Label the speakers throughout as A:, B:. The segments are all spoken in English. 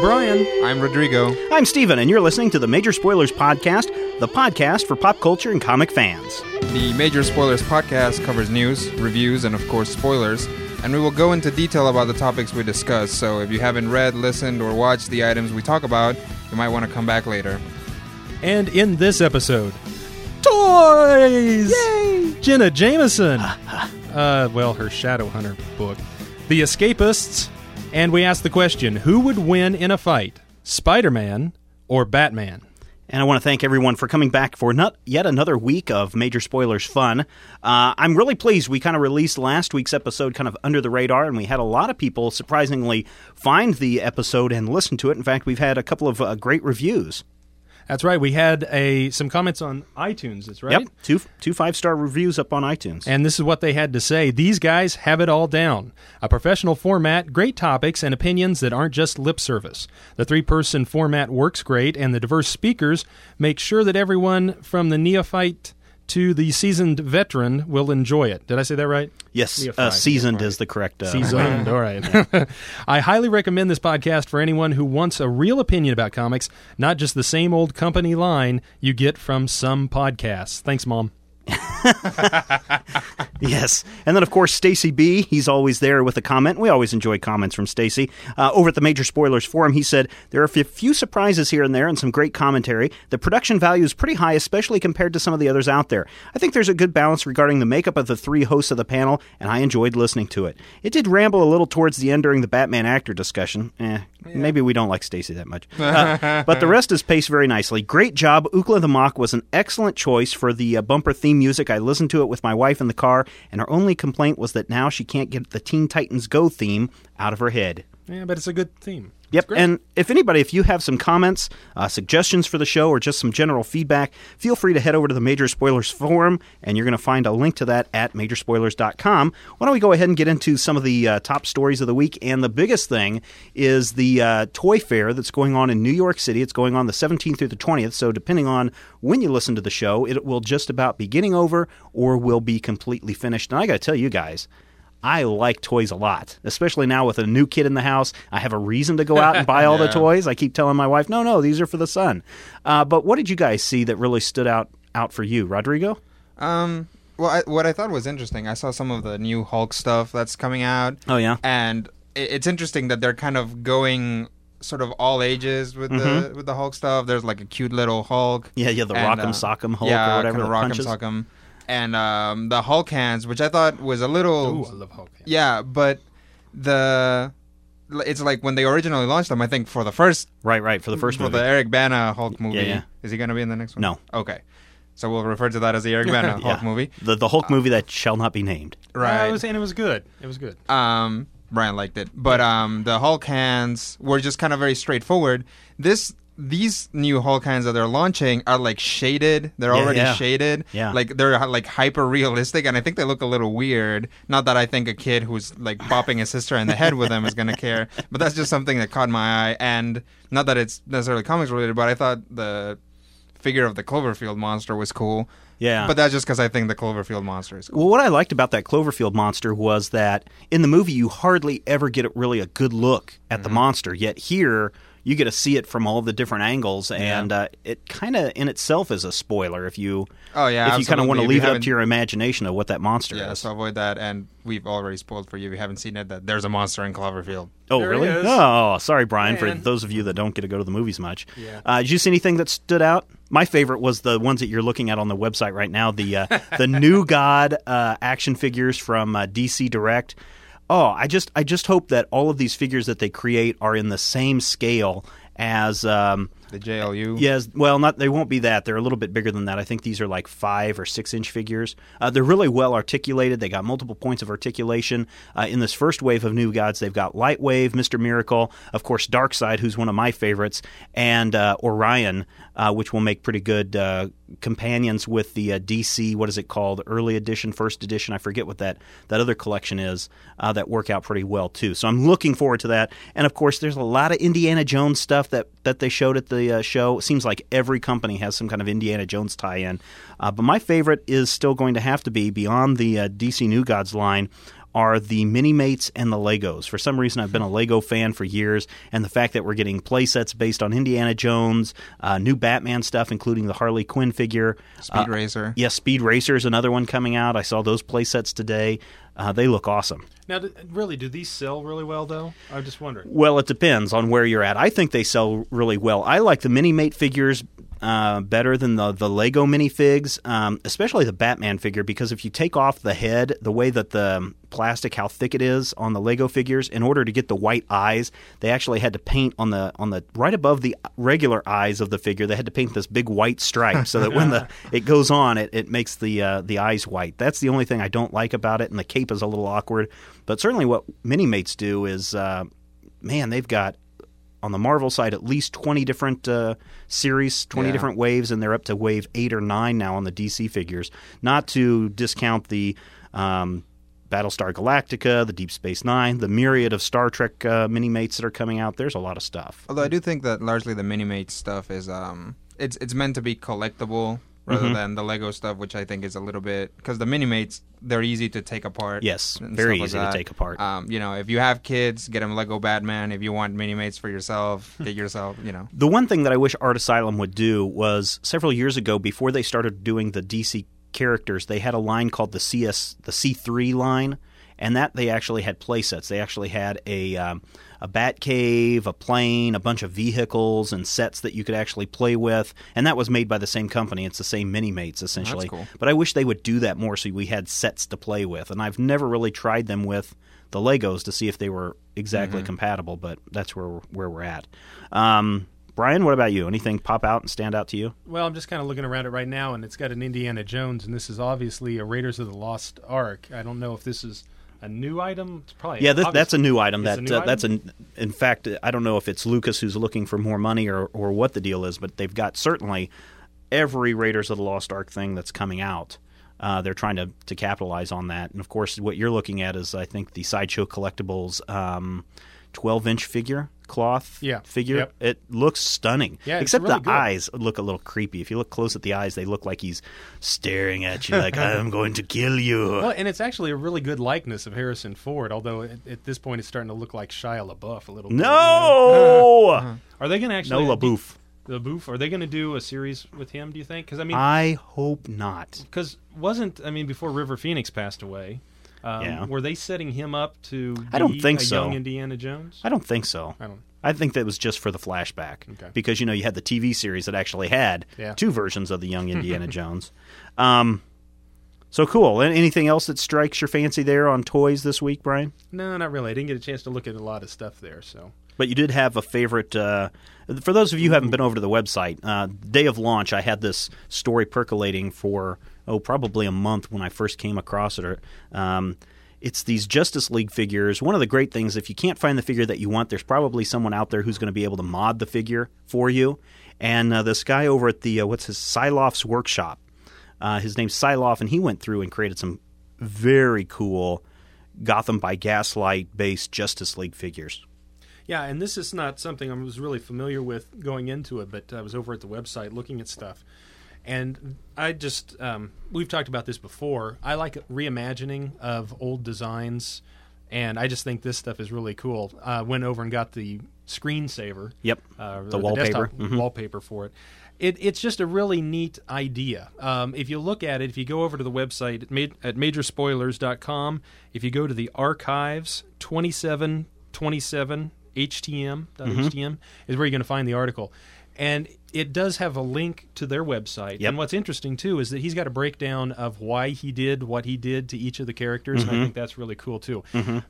A: I'm Bryan.
B: I'm Rodrigo.
C: I'm Stephen, and you're listening to the Major Spoilers Podcast, the podcast for pop culture and comic fans.
B: The Major Spoilers Podcast covers news, reviews, and of course, spoilers. And we will go into detail about the topics we discuss. So if you haven't read, listened, or watched the items we talk about, you might want to come back later.
A: And in this episode, toys! Yay! Jenna Jameson. uh, well, her Shadowhunter book. The Escapists. And we ask the question who would win in a fight, Spider Man or Batman?
C: And I want to thank everyone for coming back for not yet another week of Major Spoilers fun. Uh, I'm really pleased. We kind of released last week's episode kind of under the radar, and we had a lot of people surprisingly find the episode and listen to it. In fact, we've had a couple of uh, great reviews.
A: That's right. We had a some comments on iTunes. That's right.
C: Yep, two two five star reviews up on iTunes.
A: And this is what they had to say. These guys have it all down. A professional format, great topics, and opinions that aren't just lip service. The three person format works great, and the diverse speakers make sure that everyone from the neophyte to the seasoned veteran will enjoy it. Did I say that right?
C: Yes, uh, seasoned
A: right.
C: is the correct. Uh,
A: Seasoned. All right. I highly recommend this podcast for anyone who wants a real opinion about comics, not just the same old company line you get from some podcasts. Thanks, Mom.
C: Yes, and then of course Stacy B. He's always there with a comment. We always enjoy comments from Stacy. Uh, over at the Major Spoilers forum, he said there are a few surprises here and there, and some great commentary. The production value is pretty high, especially compared to some of the others out there. I think there's a good balance regarding the makeup of the three hosts of the panel, and I enjoyed listening to it. It did ramble a little towards the end during the Batman actor discussion. Eh, maybe we don't like Stacy that much, uh, but the rest is paced very nicely. Great job. Ookla the Mok was an excellent choice for the uh, bumper theme music. I listened to it with my wife in the car, and her only complaint was that now she can't get the Teen Titans Go theme out of her head.
A: Yeah, but it's a good theme.
C: Yep, and if anybody, if you have some comments, uh, suggestions for the show, or just some general feedback, feel free to head over to the Major Spoilers Forum, and you're going to find a link to that at majorspoilers.com. Why don't we go ahead and get into some of the uh, top stories of the week? And the biggest thing is the uh, Toy Fair that's going on in New York City. It's going on the 17th through the 20th, so depending on when you listen to the show, it will just about be getting over or will be completely finished. And I got to tell you guys, I like toys a lot, especially now with a new kid in the house. I have a reason to go out and buy all the toys. I keep telling my wife, no, no, these are for the son. Uh, but what did you guys see that really stood out out for you, Rodrigo?
B: Um, well, I, what I thought was interesting, I saw some of the new Hulk stuff that's coming out.
C: Oh yeah,
B: and it, it's interesting that they're kind of going sort of all ages with the with the Hulk stuff. There's like a cute little Hulk.
C: yeah, yeah. The
B: and,
C: Rock'em
B: uh,
C: Sock'em Hulk
B: yeah,
C: or whatever
B: kinda Rock'em
C: punches.
B: Sock'em. And um, the Hulk hands, which I thought was a little,
A: Ooh, I love Hulk.
B: yeah, but the it's like when they originally launched them. I think for the first
C: Right, right. For the first
B: for
C: movie.
B: the Eric Bana Hulk movie.
C: yeah.
B: Is he going to be in the next one?
C: No.
B: Okay. So we'll refer to that as the Eric Bana Hulk
C: Yeah.
B: movie.
C: the the Hulk movie that shall not be named.
B: Right.
A: Uh, it was, and it was good. It was good.
B: um Bryan liked it. But um the Hulk hands were just kind of very straightforward. This these new Hulk hands that they're launching are like shaded. They're
C: Yeah,
B: already
C: yeah.
B: shaded.
C: Yeah.
B: Like they're like hyper realistic and I think they look a little weird. Not that I think a kid who's like bopping his sister in the head with them is gonna care. But that's just something that caught my eye and not that it's necessarily comics related, but I thought the figure of the Cloverfield monster was cool.
C: Yeah.
B: But that's just because I think the Cloverfield monster is cool.
C: Well, what I liked about that Cloverfield monster was that in the movie you hardly ever get really a good look at
B: Mm-hmm.
C: the monster. Yet here you get to see it from all the different angles, and uh, it kind of in itself is a spoiler if you
B: Oh, yeah,
C: if you kind of want to
B: absolutely. If you
C: leave it up to your imagination of what that monster
B: Yeah,
C: is.
B: so avoid that. And we've already spoiled for you. If you haven't seen it, that there's a monster in Cloverfield.
C: Oh,
A: There
C: really?
A: is.
C: Oh, sorry, Bryan, for those of you that don't get to go to the movies much.
A: Yeah.
C: Uh, did you see anything that stood out? My favorite was the ones that you're looking at on the website right now. The uh, the New God uh, action figures from uh, DC Direct. Oh, I just I just hope that all of these figures that they create are in the same scale as. Um,
B: The JLU.
C: Yes, well, not they won't be that. They're a little bit bigger than that. I think these are like five or six inch figures. Uh, they're really well articulated. They got multiple points of articulation. Uh, in this first wave of new gods, they've got Lightray, Mister Miracle, of course, Darkseid, who's one of my favorites, and uh, Orion, uh, which will make pretty good uh, companions with the uh, DC. What is it called? Early edition, first edition. I forget what that that other collection is. That work out pretty well too. So I'm looking forward to that. And of course, there's a lot of Indiana Jones stuff that that they showed at the uh, show. It seems like every company has some kind of Indiana Jones tie-in. Uh, but my favorite is still going to have to be beyond the uh, DC New Gods line are the mini mates and the Legos. For some reason, I've been a Lego fan for years, and the fact that we're getting play sets based on Indiana Jones, uh, new Batman stuff, including the Harley Quinn figure,
B: Speed
C: uh,
B: Racer.
C: Yes, Speed Racer is another one coming out. I saw those play sets today. Uh, they look awesome.
A: Now, really, do these sell really well, though? I'm just wondering.
C: Well, it depends on where you're at. I think they sell really well. I like the mini mate figures uh, better than the the Lego minifigs, um, especially the Batman figure, because if you take off the head, the way that the plastic, how thick it is on the Lego figures, in order to get the white eyes, they actually had to paint on the on the right above the regular eyes of the figure. They had to paint this big white stripe so that when the it goes on, it, it makes the uh, the eyes white. That's the only thing I don't like about it, and the cape is a little awkward. But certainly, what mini mates do is, uh, man, they've got on the Marvel side at least 20 different uh, series, 20
B: Yeah.
C: different waves, and they're up to wave 8 or 9 now on the DC figures. Not to discount the um, Battlestar Galactica, the Deep Space Nine, the myriad of Star Trek uh, mini mates that are coming out. There's a lot of stuff.
B: Although I do think that largely the Minimate stuff is um it's it's meant to be collectible rather
C: Mhm.
B: than the Lego stuff, which I think is a little bit because the Minimates they're easy to take apart.
C: Yes, very
B: stuff like
C: easy to take apart.
B: Um, you know, if you have kids, get them Lego Batman. If you want Minimates for yourself, get yourself. You know,
C: The one thing that I wish Art Asylum would do was several years ago, before they started doing the DC characters, they had a line called the CS, the C3 line, and that they actually had play sets. They actually had a um, a bat cave, a plane, a bunch of vehicles, and sets that you could actually play with, and that was made by the same company. It's the same mini mates essentially.
B: cool.
C: But I wish they would do that more, so we had sets to play with. And I've never really tried them with the Legos to see if they were exactly compatible, but that's where we're, where we're at. Um, Bryan, what about you? Anything pop out and stand out to you?
A: Well, I'm just kind of looking around it right now, and it's got an Indiana Jones, and this is obviously a Raiders of the Lost Ark. I don't know if this is a new item. It's probably
C: Yeah, this, that's a new item. That
A: a new
C: uh, that's
A: item?
C: an. In fact, I don't know if it's Lucas who's looking for more money or or what the deal is, but they've got certainly every Raiders of the Lost Ark thing that's coming out. Uh, they're trying to to capitalize on that, and of course, what you're looking at is I think the sideshow collectibles. Um, 12 inch figure cloth
A: Yeah.
C: figure
A: Yep.
C: it looks stunning
A: Yeah,
C: except
A: really
C: the
A: good.
C: eyes look a little creepy if you look close at the eyes they look like he's staring at you like i'm going to kill you
A: Well, and it's actually a really good likeness of Harrison Ford, although at, at this point it's starting to look like Shia LaBeouf a little bit. you know?
C: no
A: Are they going to actually
C: no LaBeouf.
A: LaBeouf? Are they going to do a series with him? Do you think? Because I mean,
C: I hope not.
A: because wasn't I mean before River Phoenix passed away? Um,
C: Yeah.
A: Were they setting him up to?
C: I don't think
A: a
C: so.
A: Young Indiana Jones.
C: I don't think so.
A: I don't.
C: I think that was just for the flashback
A: Okay.
C: because you know you had the TV series that actually had
A: Yeah.
C: two versions of the young Indiana Jones. Um, so cool. An- Anything else that strikes your fancy there on toys this week, Bryan?
A: No, not really. I didn't get a chance to look at a lot of stuff there. So
C: But you did have a favorite. Uh, for those of you who haven't been over to the website, uh, day of launch, I had this story percolating for oh probably a month when I first came across it. Um, it's these Justice League figures. One of the great things, if you can't find the figure that you want, there's probably someone out there who's going to be able to mod the figure for you. And uh, this guy over at the uh, what's his Silof's workshop, uh, his name's Silof, and he went through and created some very cool Gotham by Gaslight based Justice League figures.
A: yeah, and this is not something I was really familiar with going into it, but I was over at the website looking at stuff, and I just um, we've talked about this before. I like reimagining of old designs, and I just think this stuff is really cool. Uh, went over and got the screensaver.
C: Yep.
A: uh,
C: The
A: or
C: wallpaper. Mhm.
A: wallpaper for it. It, it's just a really neat idea. Um, if you look at it, if you go over to the website at, ma- at majorspoilers.com, if you go to the archives 2727 htm.htm
C: Mm-hmm.
A: is where you're going to find the article. And it does have a link to their website.
C: Yep.
A: And what's interesting too is that he's got a breakdown of why he did what he did to each of the characters,
C: Mm-hmm.
A: and I think that's really cool too.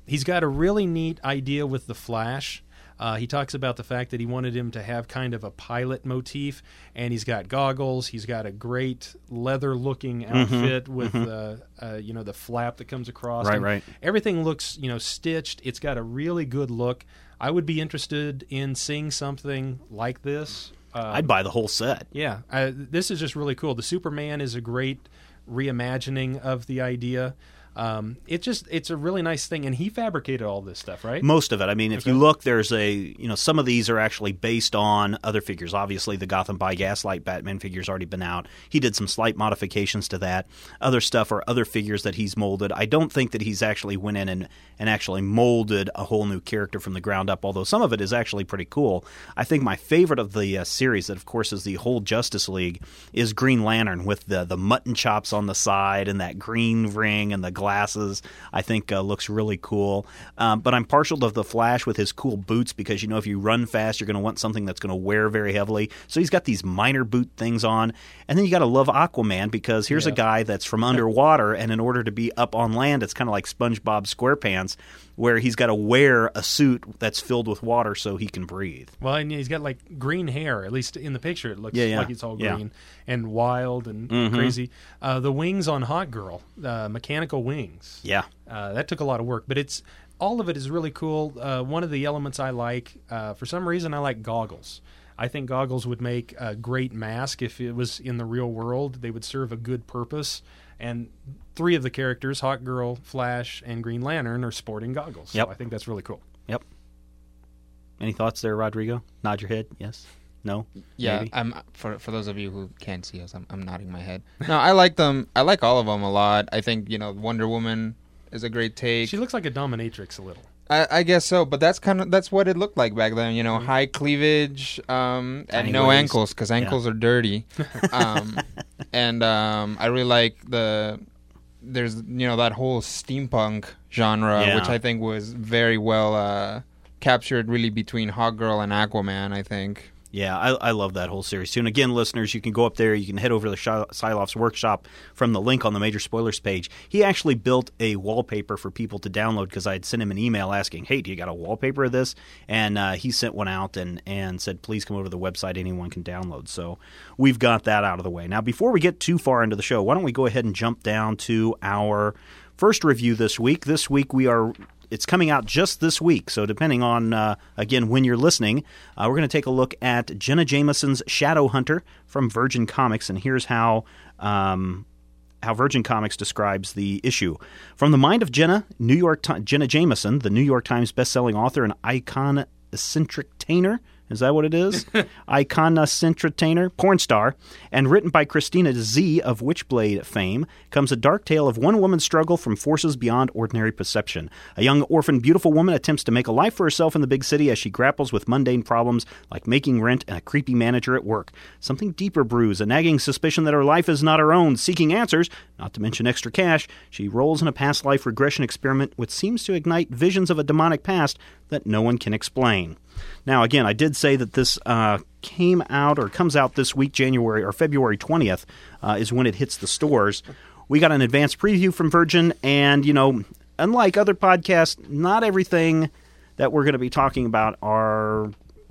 A: He's got a really neat idea with the Flash. Uh, he talks about the fact that he wanted him to have kind of a pilot motif, and he's got goggles. He's got a great leather-looking
C: Mm-hmm.
A: outfit with uh, uh, you know the flap that comes across.
C: Right, right.
A: Everything looks you know stitched. It's got a really good look. I would be interested in seeing something like this. Uh,
C: I'd buy the whole set.
A: yeah, uh, this is just really cool. The Superman is a great reimagining of the idea. Um, it just it's a really nice thing, and he fabricated all this stuff, right?
C: Most of it. I mean, if
A: Okay.
C: you look, there's a you know some of these are actually based on other figures. Obviously, the Gotham by Gaslight Batman figure's already been out. He did some slight modifications to that. Other stuff are other figures that he's molded. I don't think that he's actually went in and and actually molded a whole new character from the ground up. Although some of it is actually pretty cool. I think my favorite of the uh, series, that of course is the whole Justice League, is Green Lantern with the the mutton chops on the side and that green ring and the glasses. I think uh, looks really cool. Um, but I'm partial to the Flash with his cool boots because you know if you run fast, you're going to want something that's going to wear very heavily. So he's got these minor boot things on, and then you got to love Aquaman because here's a guy that's from underwater, and in order to be up on land, it's kind of like SpongeBob SquarePants, where he's got to wear a suit that's filled with water so he can breathe.
A: Well, and he's got like green hair. At least in the picture, it looks
C: Yeah, yeah.
A: like it's all
C: Yeah.
A: green and wild and
C: Mhm.
A: crazy. Uh, the wings on Hawk Girl, uh, mechanical wings.
C: Yeah.
A: Uh, that took a lot of work, but it's all of it is really cool. Uh, one of the elements I like, uh, for some reason, I like goggles. I think goggles would make a great mask if it was in the real world. They would serve a good purpose. And three of the characters, Hawk Girl, Flash, and Green Lantern, are sporting goggles.
C: Yep.
A: So I think that's really cool.
C: Yep. Any thoughts there, Rodrigo? Nod your head. Yes. No.
B: Yeah,
C: Maybe?
B: I'm for for those of you who can't see us, I'm, I'm nodding my head. No, I like them. I like all of them a lot. I think you know Wonder Woman is a great take.
A: She looks like a dominatrix a little.
B: I, I guess so, but that's kind of that's what it looked like back then. You know, high cleavage um, and no ankles because ankles are dirty. um, and um, I really like the there's you know that whole steampunk genre,
C: Yeah.
B: which I think was very well uh, captured, really between Hawk Girl and Aquaman. I think.
C: Yeah, I, I love that whole series too. And again, listeners, you can go up there. You can head over to Shy- workshop from the link on the major spoilers page. He actually built a wallpaper for people to download because I had sent him an email asking, "Hey, do you got a wallpaper of this?" And uh, he sent one out and and said, "Please come over to the website. Anyone can download." So we've got that out of the way. Now, before we get too far into the show, why don't we go ahead and jump down to our first review this week? This week we are it's coming out just this week. So depending on uh, again when you're listening, uh, we're going to take a look at Jenna Jameson's Shadow Hunter from Virgin Comics, and here's how. Um, how Virgin Comics describes the issue. From the mind of Jenna, New York Jenna Jameson, the New York Times bestselling author and icon eccentrictainer. Is that what it is? Iconocentritainer, porn star, and written by Christina Z of Witchblade fame, comes a dark tale of one woman's struggle from forces beyond ordinary perception. A young orphan, beautiful woman attempts to make a life for herself in the big city as she grapples with mundane problems like making rent and a creepy manager at work. Something deeper brews, a nagging suspicion that her life is not her own. Seeking answers, not to mention extra cash, she rolls in a past life regression experiment which seems to ignite visions of a demonic past that no one can explain. Now, again, I did say that this uh, came out or comes out this week, January or February 20th, uh, is when it hits the stores. We got an advanced preview from Virgin, and, you know, unlike other podcasts, not everything that we're going to be talking about are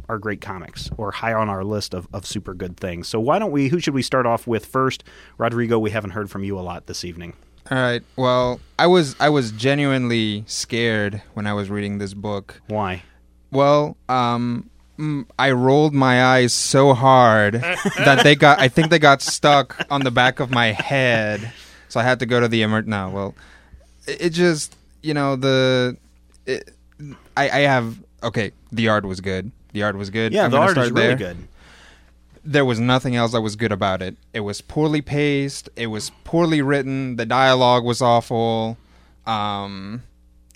C: are great comics or high on our list of, of super good things. So why don't we who should we start off with first? Rodrigo, we haven't heard from you a lot this evening.
B: All right. Well, I was I was genuinely scared when I was reading this book.
C: Why?
B: Well, um, mm, I rolled my eyes so hard that they got. I think they got stuck on the back of my head, so I had to go to the emer. No, well, it, it just you know the. It, I I have okay. The art was good. The art was good.
C: Yeah,
B: I'm
C: the
B: gonna
C: art is
B: start
C: really
B: there.
C: good.
B: There was nothing else that was good about it. It was poorly paced. It was poorly written. The dialogue was awful. Um,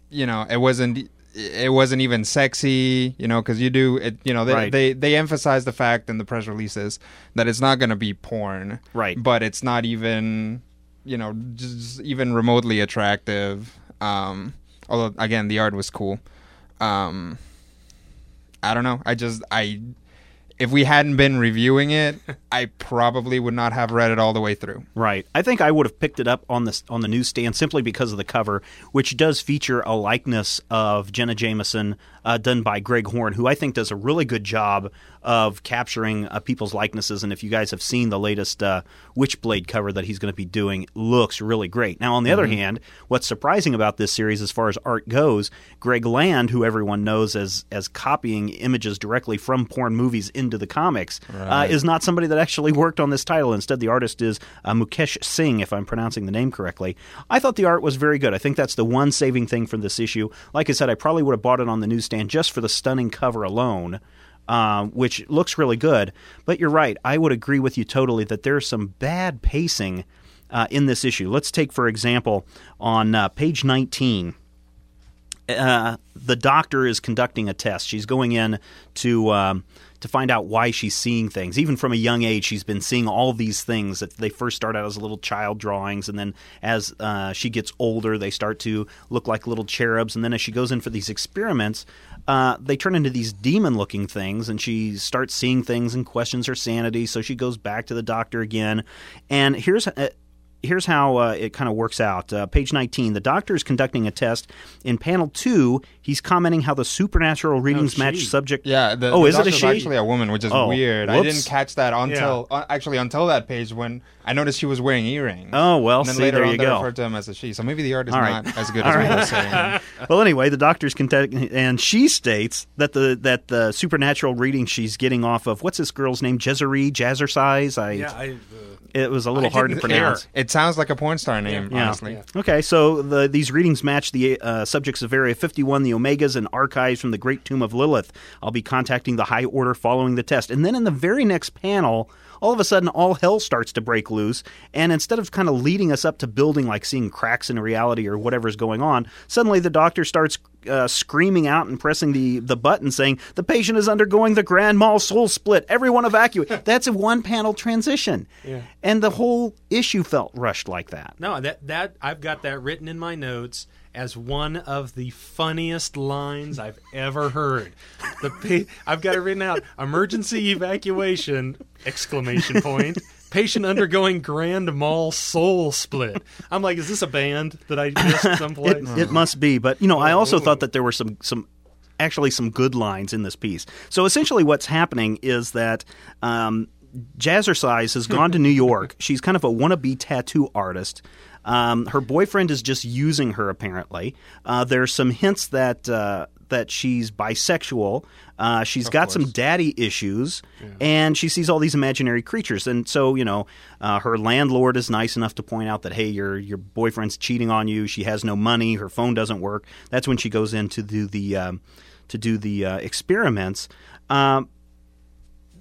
B: you know, it wasn't. It wasn't even sexy. You know, because you do it. You know, they,
C: Right.
B: they they emphasize the fact in the press releases that it's not going to be porn,
C: Right.
B: but it's not even you know just even remotely attractive. Um, although again, the art was cool. Um, I don't know. I just I if we hadn't been reviewing it, I probably would not have read it all the way through.
C: Right. I think I would have picked it up on the on the newsstand simply because of the cover, which does feature a likeness of Jenna Jameson uh, done by Greg Horn, who I think does a really good job of capturing uh, people's likenesses. And if you guys have seen the latest uh, Witchblade cover that he's going to be doing, looks really great. Now, on the other hand, what's surprising about this series, as far as art goes, Greg Land, who everyone knows as as copying images directly from porn movies into the comics, uh, is not somebody that actually worked on this title. Instead, the artist is uh, Mukesh Singh, if I'm pronouncing the name correctly. I thought the art was very good. I think that's the one saving thing from this issue. Like I said, I probably would have bought it on the newsstand just for the stunning cover alone. Uh, which looks really good, but you're right. I would agree with you totally that there's some bad pacing uh, in this issue. Let's take, for example, on uh, page 19 uh, the doctor is conducting a test. She's going in to um, to find out why she's seeing things. Even from a young age, she's been seeing all these things that they first start out as little child drawings, and then as uh, she gets older, they start to look like little cherubs. And then as she goes in for these experiments, uh, they turn into these demon-looking things, and she starts seeing things and questions her sanity. So she goes back to the doctor again. And here's uh, here's how uh, it kind of works out. Uh, page 19. The doctor is conducting a test. In panel two, he's commenting how the supernatural readings
A: Oh,
C: match
A: she.
C: subject.
B: Yeah. The,
C: oh,
B: the
C: is it a
B: doctor's
C: she?
B: actually a woman, which is
C: Oh,
B: weird. I didn't catch that until uh, actually until that page when I noticed she was wearing earrings.
C: Oh, well,
B: and then
C: see,
B: later
C: there
B: on
C: you
B: they
C: go.
B: referred to him as a she. So maybe the art is
C: All right.
B: not as good
C: All
B: as we
C: right.
B: were saying.
C: well, anyway, the doctor's conducting, and she states that the that the supernatural reading she's getting off of what's this girl's name? Jezeri Jazzercise. I
A: Yeah, I, uh,
C: it was a little
A: I
C: hard to
A: didn't
C: pronounce.
B: It sounds like a porn star name,
A: Yeah.
B: honestly.
A: Yeah.
C: Okay, so the, these readings match the uh, subjects of Area 51, the Omegas, and archives from the Great Tomb of Lilith. I'll be contacting the High Order following the test. And then in the very next panel, all of a sudden, all hell starts to break loose. And instead of kind of leading us up to building, like seeing cracks in reality or whatever's going on, suddenly the doctor starts uh, screaming out and pressing the, the button saying, The patient is undergoing the grand mal soul split. Everyone evacuate. That's a one panel transition. And the whole issue felt rushed like that.
A: No, that that I've got that written in my notes as one of the funniest lines I've ever heard. The pa- I've got it written out. Emergency evacuation! Exclamation point. Patient undergoing grand mal soul split. I'm like, is this a band that I missed someplace?
C: It, it must be, but you know, I also thought that there were some some actually some good lines in this piece. So essentially, what's happening is that. Um, Jazzercise has gone to New York. She's kind of a wannabe tattoo artist. Um, her boyfriend is just using her. Apparently, uh, there's some hints that uh, that she's bisexual. Uh, she's got some daddy issues, and she sees all these imaginary creatures. And so, you know, uh, her landlord is nice enough to point out that hey, your your boyfriend's cheating on you. She has no money. Her phone doesn't work. That's when she goes in to do the um, to do the uh, experiments. Um,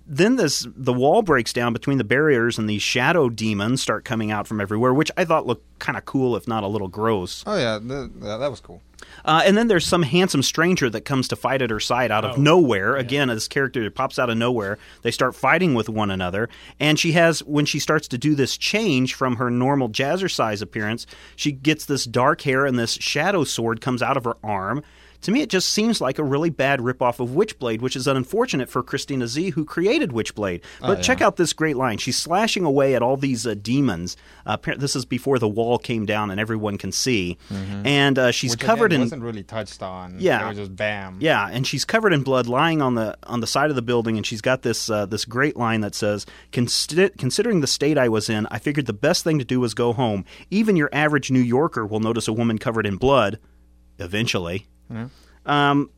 C: then this the wall breaks down between the barriers and these shadow demons start coming out from everywhere, which I thought looked kind of cool, if not a little gross.
B: Oh yeah, th- that that was cool.
C: Uh, and then there's some handsome stranger that comes to fight at her side out of
A: Oh,
C: nowhere. Again, this character pops out of nowhere. They start fighting with one another, and she has when she starts to do this change from her normal jazzercise appearance, she gets this dark hair and this shadow sword comes out of her arm. To me, it just seems like a really bad ripoff of Witchblade, which is unfortunate for Christina Z, who created Witchblade. But
B: yeah.
C: check out this great line. She's slashing away at all these uh, demons. Uh, this is before the wall came down and everyone can see. And uh, she's
B: Which
C: covered
B: again,
C: in
B: wasn't really touched on.
C: Yeah.
B: it was just bam.
C: yeah, and she's covered in blood, lying on the on the side of the building, and she's got this uh, this great line that says, "Considering the state I was in, I figured the best thing to do was go home. Even your average New Yorker will notice a woman covered in blood, eventually." Um,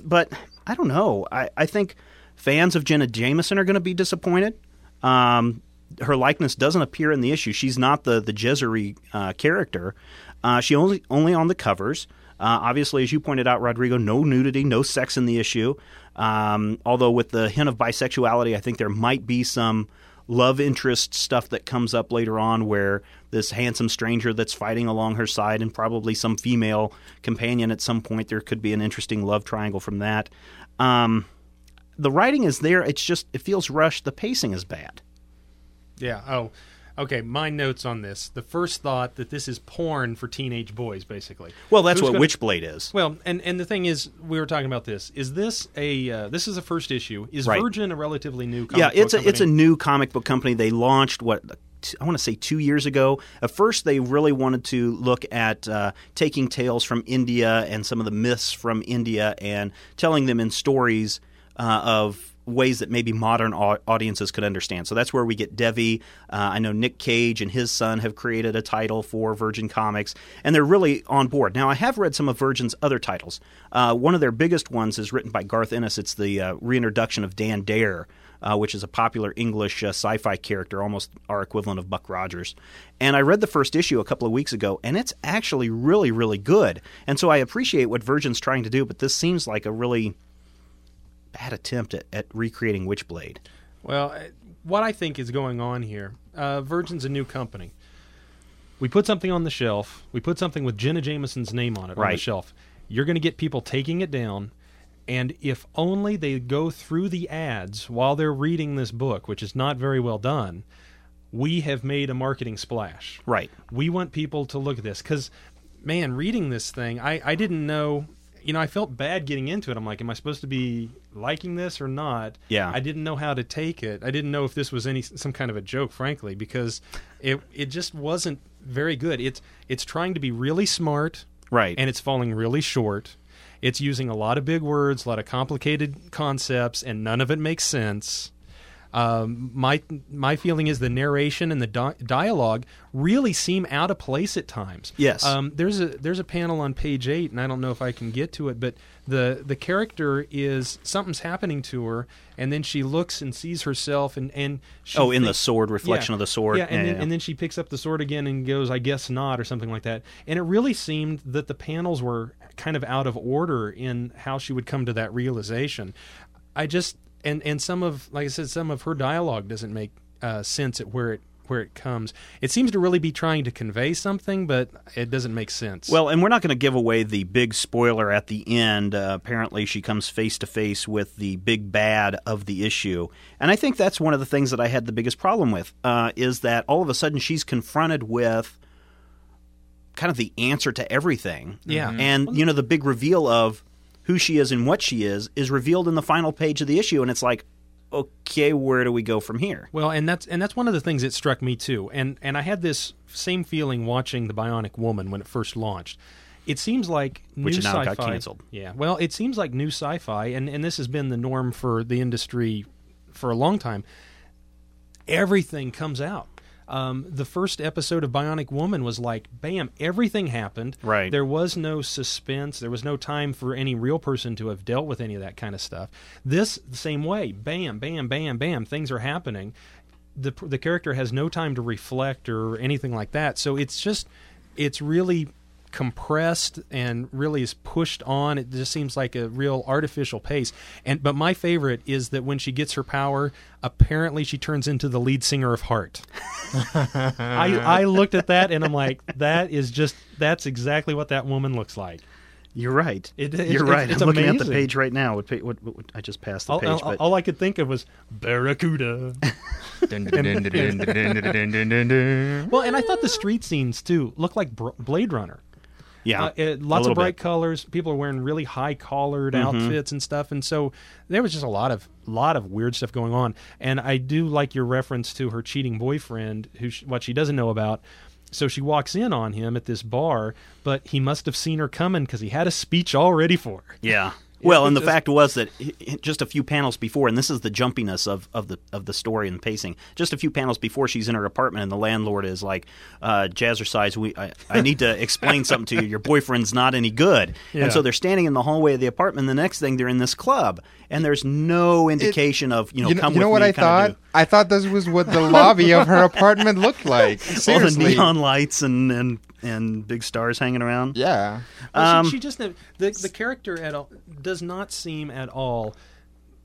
C: but I don't know. I, I think fans of Jenna Jameson are going to be disappointed. Um, her likeness doesn't appear in the issue. She's not the the Jezeri uh, character. Uh, she only only on the covers. Uh, obviously, as you pointed out, Rodrigo, no nudity, no sex in the issue. Um, although with the hint of bisexuality, I think there might be some love interest stuff that comes up later on where this handsome stranger that's fighting along her side and probably some female companion at some point there could be an interesting love triangle from that. Um, the writing is there. It's just it feels rushed. The pacing is bad.
A: Yeah. Oh, okay. My notes on this. The first thought that this is porn for teenage boys, basically.
C: well that's
A: Who's
C: what
A: gonna-
C: witchblade is
A: Well, and and the thing is, we were talking about this. Is this a uh, this is a first issue? Is
C: Right.
A: Virgin a relatively new? Comic
C: yeah it's
A: book
C: a it's a new comic book company they launched what I want to say two years ago. At first, they really wanted to look at uh, taking tales from India and some of the myths from India and telling them in stories uh, of ways that maybe modern audiences could understand. So that's where we get Devi. Uh, I know Nick Cage and his son have created a title for Virgin Comics, and they're really on board. Now, I have read some of Virgin's other titles. Uh, one of their biggest ones is written by Garth Ennis. It's the uh, reintroduction of Dan Dare. uh, which is a popular English uh, sci fi character, almost our equivalent of Buck Rogers. And I read the first issue a couple of weeks ago, and it's actually really, really good. And so I appreciate what Virgin's trying to do, but this seems like a really bad attempt at, at recreating Witchblade.
A: Well, uh, what I think is going on here, uh, Virgin's a new company. We put something on the shelf. We put something with Jenna Jameson's name on it on the shelf. You're going to get people taking it down, and if only they go through the ads while they're reading this book, which is not very well done, we have made a marketing splash.
C: Right.
A: We want people to look at this because, man, reading this thing, I, I didn't know. You know, I felt bad getting into it. I'm like, am I supposed to be liking this or not?
C: Yeah.
A: I didn't know how to take it. I didn't know if this was any some kind of a joke, frankly, because it it just wasn't very good. It's it's trying to be really smart,
C: Right.
A: and it's falling really short. It's using a lot of big words, a lot of complicated concepts, and none of it makes sense. Um, my my feeling is the narration and the di- dialogue really seem out of place at times.
C: Yes.
A: Um, there's a there's a panel on page eight, and I don't know if I can get to it, but the the character is something's happening to her, and then she looks and sees herself, and and she
C: oh, in the sword, reflection
A: yeah.
C: of the sword.
A: Yeah, and, then,
C: yeah.
A: and then she picks up the sword again and goes, I guess not, or something like that. And it really seemed that the panels were kind of out of order in how she would come to that realization. I just and and some of like I said, some of her dialogue doesn't make uh, sense at where it where it comes. It seems to really be trying to convey something, but it doesn't make sense.
C: Well, and we're not going to give away the big spoiler at the end. Uh, apparently, she comes face to face with the big bad of the issue, and I think that's one of the things that I had the biggest problem with. Uh, is that all of a sudden she's confronted with kind of the answer to everything.
A: Yeah. Mhm.
C: and you know the big reveal of who she is and what she is is revealed in the final page of the issue, and it's like, okay, where do we go from here?
A: Well, and that's and that's one of the things that struck me too. And and I had this same feeling watching the Bionic Woman when it first launched. It seems like
C: Which
A: new
C: now got
A: sci-fi.
C: canceled.
A: Yeah, well, it seems like new sci-fi, and and this has been the norm for the industry for a long time. Everything comes out. Um, the first episode of Bionic Woman was like, bam, everything happened.
C: Right.
A: There was no suspense. There was no time for any real person to have dealt with any of that kind of stuff. This, the same way, bam, bam, bam, bam, things are happening. The, the character has no time to reflect or anything like that. So it's just, it's really compressed and really is pushed on. It just seems like a real artificial pace. And but my favorite is that when she gets her power, apparently she turns into the lead singer of Heart. I, I looked at that and I'm like, that is just that's exactly what that woman looks like.
C: You're right.
A: It, it,
C: You're right.
A: It's, it's
C: I'm amazing. looking at the page right now. What, what, what, I just passed the
A: all,
C: page.
A: All,
C: but...
A: all, I could think of was Barracuda. well, and I thought the street scenes too looked like Blade Runner
C: yeah,
A: Uh, it- lots of bright
C: bit.
A: colors. People are wearing really high collared
C: Mm-hmm.
A: outfits and stuff, and so there was just a lot of lot of weird stuff going on. And I do like your reference to her cheating boyfriend, who sh- what she doesn't know about. So she walks in on him at this bar, but he must have seen her coming because he had a speech all ready for her.
C: Yeah. Well, and the fact was that just a few panels before, and this is the jumpiness of, of the of the story and the pacing. Just a few panels before, she's in her apartment, and the landlord is like, uh, "Jazzercise, we I, I need to explain something to you. Your boyfriend's not any good."
A: Yeah.
C: And so they're standing in the hallway of the apartment. And the next thing, they're in this club, and there's no indication of you know,
B: You know,
C: come
B: you know what I thought? I thght this was what the lobby of her apartment looked like.
C: All the neon lights and, and and big stars hanging around.
B: Yeah.
A: Well,
C: Um,
A: she, she just the the character at all does not seem at all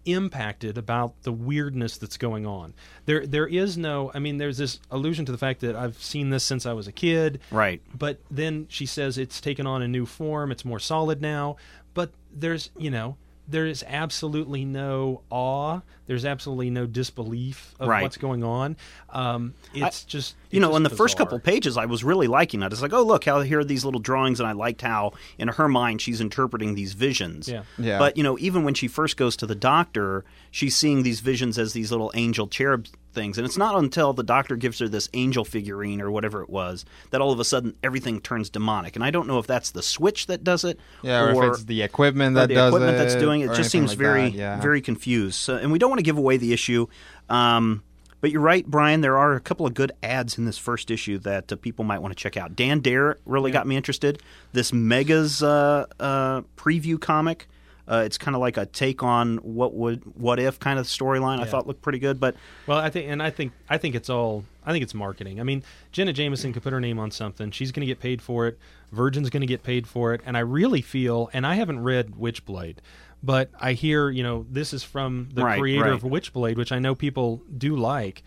A: impacted about the weirdness that's going on. There there is no I mean there's this allusion to the fact that I've seen this since I was a kid.
C: Right.
A: But then she says it's taken on a new form, it's more solid now, but there's, you know, there is absolutely no awe. There's absolutely no disbelief of
C: Right.
A: what's going on. Um, it's just
C: you know,
A: it's
C: in the
A: just
C: first
A: bizarre.
C: couple pages, I was really liking it. It's like, oh, look, how here are these little drawings, and I liked how, in her mind, she's interpreting these visions.
A: Yeah.
B: Yeah.
C: But you know, even when she first goes to the doctor, she's seeing these visions as these little angel cherub things, and it's not until the doctor gives her this angel figurine or whatever it was that all of a sudden everything turns demonic. And I don't know if that's the switch that does it,
B: Yeah, or, if it's the equipment
C: or
B: that
C: the
B: does
C: equipment
B: it.
C: that's doing it. It just seems
B: like
C: very,
B: that, yeah.
C: very confused. So, and we don't want to give away the issue. Um, but you're right, Bryan. There are a couple of good ads in this first issue that uh, people might want to check out. Dan Dare really got me interested. This Megas uh, uh, preview comic Uh, it's kind of like a take on what would what if kind of storyline. I thought looked pretty good, but
A: Well, I think, and I think, I think it's all. I think it's marketing. I mean, Jenna Jameson could put her name on something. She's going to get paid for it. Virgin's going to get paid for it. And I really feel, and I haven't read Witchblade, but I hear, you know, this is from the
C: Right,
A: creator
C: right.
A: of Witchblade, which I know people do like.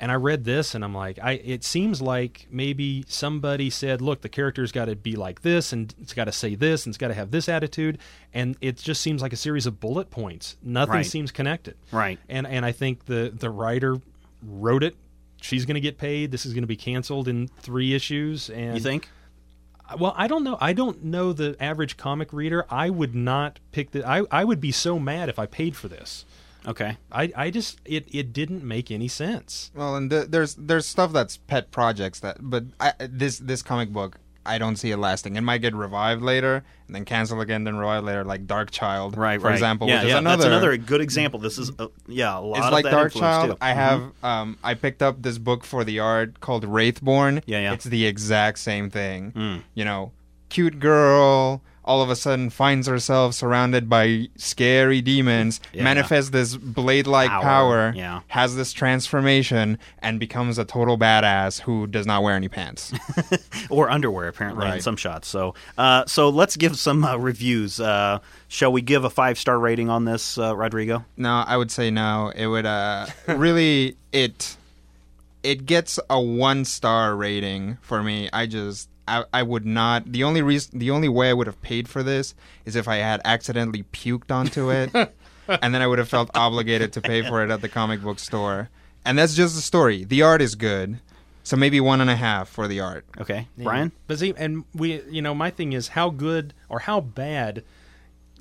A: And I read this, and I'm like, I. It seems like maybe somebody said, "Look, the character's got to be like this, and it's got to say this, and it's got to have this attitude," and it just seems like a series of bullet points. Nothing
C: Right.
A: seems connected
C: right.
A: and and I think the the writer wrote it. She's going to get paid. This is going to be canceled in three issues. And
C: You think?
A: Well, I don't know. I don't know the average comic reader. I would not pick the. I I would be so mad if I paid for this.
C: Okay.
A: I I just it it didn't make any sense.
B: Well, and th- there's there's stuff that's pet projects that, but I, this this comic book I don't see it lasting. It might get revived later and then cancel again, then revived later, like Darkchylde,
C: Right.
B: for
C: right.
B: example.
C: yeah,
B: which is another,
C: That's another good example. This is uh, yeah a lot
B: It's
C: of
B: like
C: that
B: Darkchylde.
C: too.
B: I
C: Mhm.
B: have um I picked up this book for the art called Wraithborn.
C: Yeah, yeah.
B: It's the exact same thing.
C: Mm.
B: You know, cute girl all of a sudden finds herself surrounded by scary demons,
C: Yeah.
B: manifests this blade-like
C: Power,
B: power,
C: yeah.
B: has this transformation, and becomes a total badass who does not wear any pants.
C: or underwear apparently in some shots. So, uh, so let's give some uh, reviews. Uh, shall we give a five star rating on this, uh, Rodrigo?
B: No, I would say no. It would uh really it it gets a one star rating for me. I just I, I would not the only reason the only way I would have paid for this is if I had accidentally puked onto it and then I would have felt obligated to pay for it at the comic book store. And that's just the story. The art is good. So maybe one and a half for the art.
C: Okay,
A: Yeah.
C: Bryan.
A: But see, and we, you know, my thing is how good or how bad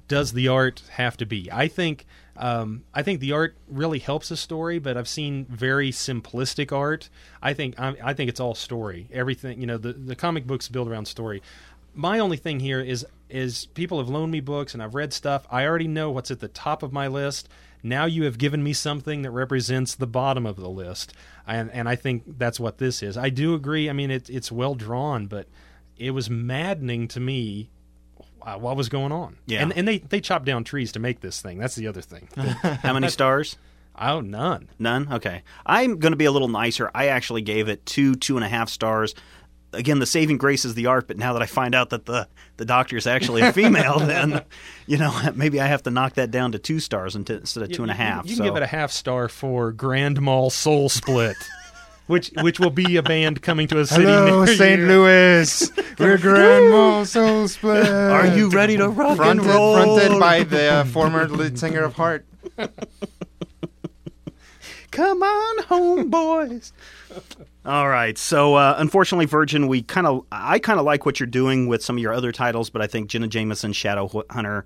A: does the art have to be? I think, um, I think the art really helps a story, but I've seen very simplistic art. I think, I, I think it's all story. Everything, you know, the the comic books build around story. My only thing here is is people have loaned me books and I've read stuff. I already know what's at the top of my list. Now you have given me something that represents the bottom of the list, and and I think that's what this is. I do agree. I mean, it, it's well drawn, but it was maddening to me uh, what was going on.
C: Yeah.
A: and and they they chopped down trees to make this thing. That's the other thing.
C: How many stars?
A: oh, none.
C: None. Okay, I'm going to be a little nicer. I actually gave it two, two and a half stars. Again, the saving grace is the art, but now that I find out that the the doctor is actually a female, then you know maybe I have to knock that down to two stars instead of two and a
A: You- you-
C: half.
A: You, can
C: so.
A: give it a half star for Grand Mal Soul Split. Which, which will be a band coming to a city
B: Hello,
A: near
B: St.
A: you.
B: Louis. We're Grand Mal Soul Split.
C: Are you ready to rock
B: fronted,
C: and roll?
B: fronted by the uh, former lead singer of Heart.
C: Come on home, boys. All right. So, uh, unfortunately, Virgin, we kind of, I kind of like what you're doing with some of your other titles, but I think Jenna Jameson, Shadow Hunter,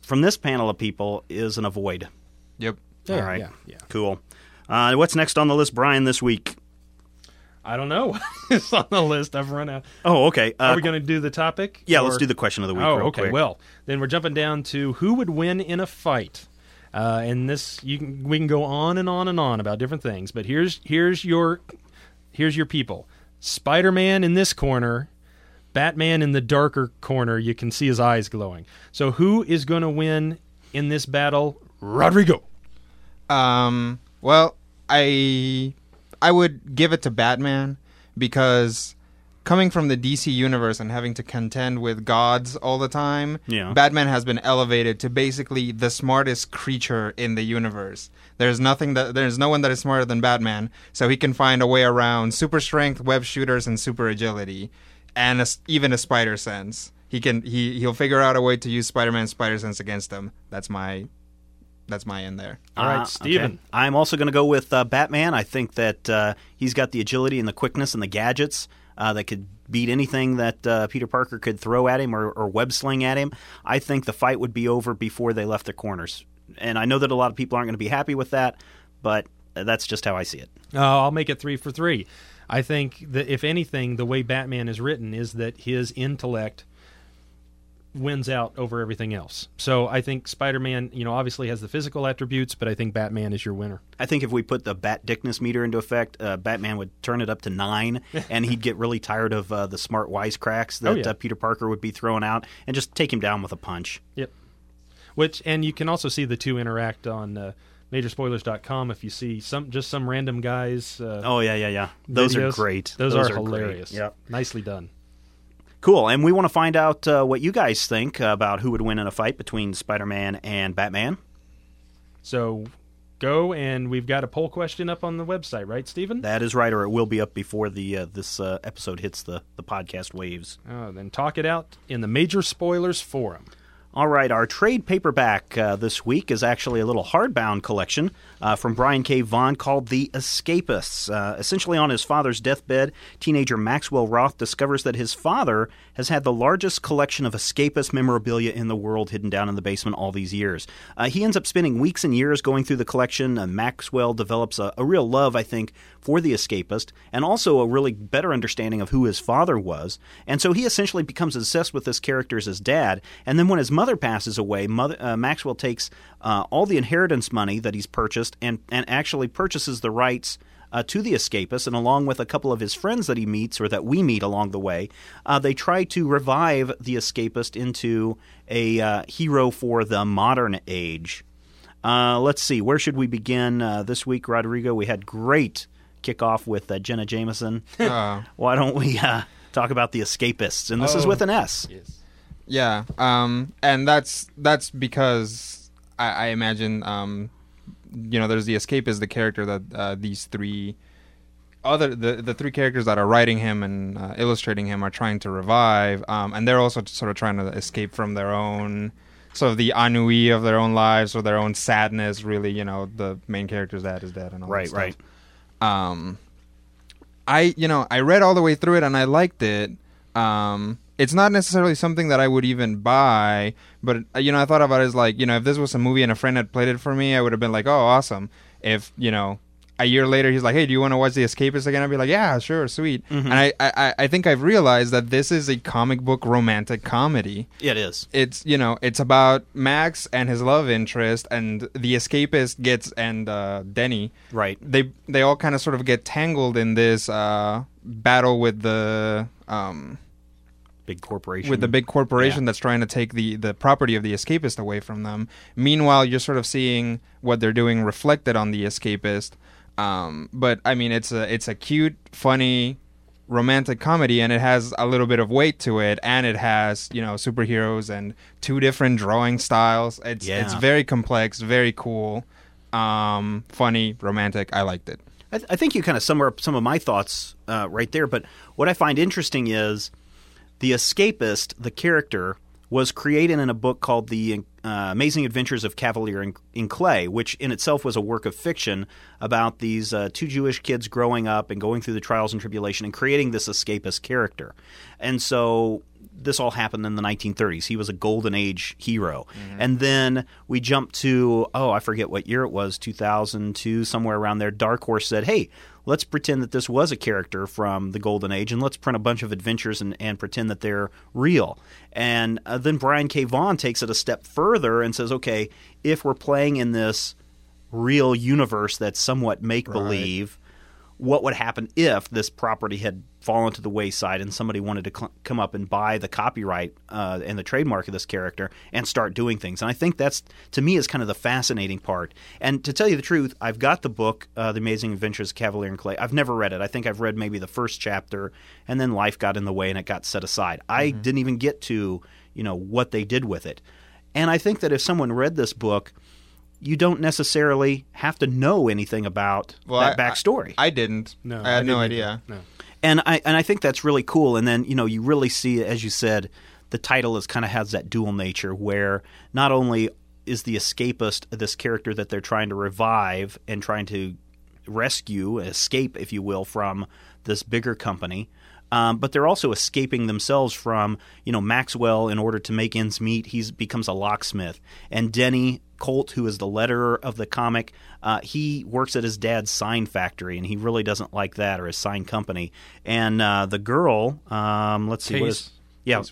C: from this panel of people, is an avoid.
B: Yep.
A: Yeah,
C: All right.
A: yeah, yeah.
C: Cool. Uh, what's next on the list, Brian, this week?
A: I don't know. it's on the list. I've run out.
C: Oh, okay. Uh,
A: Are we going to do the topic?
C: yeah,
A: Or-
C: let's do the question of the week.
A: Oh,
C: real
A: okay.
C: quick.
A: Well, then we're jumping down to who would win in a fight. Uh, and this, you can, we can go on and on and on about different things. But here's here's your here's your people. Spider-Man in this corner, Batman in the darker corner. You can see his eyes glowing. So who is going to win in this battle? Rodrigo.
B: Um. Well, I I would give it to Batman because coming from the DC universe and having to contend with gods all the time,
C: Yeah.
B: Batman has been elevated to basically the smartest creature in the universe. There's nothing that there's no one that is smarter than Batman, so he can find a way around super strength, web shooters, and super agility, and a even a spider sense. He can he he'll figure out a way to use Spider-Man's spider sense against him. That's my that's my end there.
A: All right,
C: Uh,
A: Stephen.
C: okay. I'm also going to go with uh, Batman. I think that uh, he's got the agility and the quickness and the gadgets uh, that could beat anything that uh, Peter Parker could throw at him or, or web sling at him. I think the fight would be over before they left their corners. And I know that a lot of people aren't going to be happy with that, but that's just how I see it.
A: Oh, I'll make it three for three. I think that if anything, the way Batman is written is that his intellect wins out over everything else. So I think Spider-Man, you know, obviously has the physical attributes, but I think Batman is your winner.
C: I think if we put the Bat Dickness meter into effect, uh, Batman would turn it up to nine, and he'd get really tired of uh, the smart wisecracks that
A: Oh, yeah.
C: uh, Peter Parker would be throwing out, and just take him down with a punch.
A: Yep. Which and you can also see the two interact on uh, majorspoilers.com if you see some just some random guys. Uh,
C: Oh yeah, yeah, yeah. Those are great.
A: Those, are,
C: great.
A: hilarious.
C: Yep.
A: nicely done.
C: Cool. And we want to find out uh, what you guys think about who would win in a fight between Spider-Man and Batman.
A: So go and we've got a poll question up on the website, right, Stephen?
C: That is right, or it will be up before the uh, this uh, episode hits the the podcast waves.
A: Oh, then talk it out in the Major Spoilers forum.
C: All right, our trade paperback uh, this week is actually a little hardbound collection uh, from Brian K. Vaughan called The Escapists. Uh, essentially, on his father's deathbed, teenager Maxwell Roth discovers that his father has had the largest collection of escapist memorabilia in the world hidden down in the basement all these years. Uh, he ends up spending weeks and years going through the collection. Uh, Maxwell develops a, a real love, I think, for the escapist and also a really better understanding of who his father was. And so he essentially becomes obsessed with this character as his dad. And then when his mother passes away, mother, uh, Maxwell takes uh, all the inheritance money that he's purchased and, and actually purchases the rights uh, to the escapist, and along with a couple of his friends that he meets or that we meet along the way, uh, they try to revive the escapist into a uh, hero for the modern age. Uh, let's see, where should we begin uh, this week, Rodrigo? We had great kickoff with uh, Jenna Jameson.
B: Uh,
C: Why don't we uh, talk about the escapists? And this is
A: Oh.
C: with an S.
A: Yes.
B: Yeah, um, and that's that's because I, I imagine, um, you know, there's the escape is the character that uh, these three other the the three characters that are writing him and uh, illustrating him are trying to revive, um, and they're also sort of trying to escape from their own sort of the ennui of their own lives or their own sadness. Really, you know, the main character's dad is dead and all right, that
C: Right, right.
B: um i you know i read all the way through it and i liked it um it's not necessarily something that i would even buy but uh, you know i thought about it as like you know if this was a movie and a friend had played it for me i would have been like oh awesome. If you know a year later he's like hey do you want to watch the escapist again? I'd be like yeah sure sweet. And I, I i think i've realized that this is a comic book romantic comedy.
C: It is.
B: it's you know it's about Max and his love interest and the escapist gets and uh, Denny.
C: Right.
B: they they all kind of sort of get tangled in this uh, battle with the um,
C: Big corporation.
B: with the big corporation that's trying to take the the property of the escapist away from them. Meanwhile, you're sort of seeing what they're doing reflected on the escapist. Um, but I mean, it's a it's a cute, funny, romantic comedy, and it has a little bit of weight to it, and it has you know superheroes and two different drawing styles. It's it's very complex, very cool, um, funny, romantic. I liked it.
C: I, th- I think you kind of sum up some of my thoughts uh, right there. But what I find interesting is the escapist, the character, was created in a book called The uh, Amazing Adventures of Kavalier in, in Clay, which in itself was a work of fiction about these uh, two Jewish kids growing up and going through the trials and tribulation and creating this escapist character. And so this all happened in the 1930s. He was a golden age hero. And then we jump to, oh, I forget what year it was, 2002, somewhere around there. Dark Horse said, hey, let's pretend that this was a character from the golden age and let's print a bunch of adventures and, and pretend that they're real. And uh, then Brian K. Vaughan takes it a step further and says, okay, if we're playing in this real universe that's somewhat make believe, what would happen if this property had fallen to the wayside and somebody wanted to cl- come up and buy the copyright uh, and the trademark of this character and start doing things? And I think that's to me is kind of the fascinating part. And to tell you the truth, I've got the book, uh, The Amazing Adventures of Kavalier and Clay. I've never read it. I think I've read maybe the first chapter, and then life got in the way and it got set aside. I didn't even get to you know what they did with it. And I think that if someone read this book, you don't necessarily have to know anything about that
B: I-
C: backstory.
B: I, I didn't.
A: No,
B: I had no idea.
A: either. No.
C: And I and I think that's really cool. And then you know you really see, as you said, the title is kind of has that dual nature where not only is the escapist this character that they're trying to revive and trying to rescue, escape, if you will, from this bigger company. Um, but they're also escaping themselves from, you know, Maxwell. In order to make ends meet, he becomes a locksmith, and Denny Colt, who is the letterer of the comic, uh, he works at his dad's sign factory, and he really doesn't like that or his sign company. And uh, the girl, um, let's see, what
A: Case-
C: is yeah,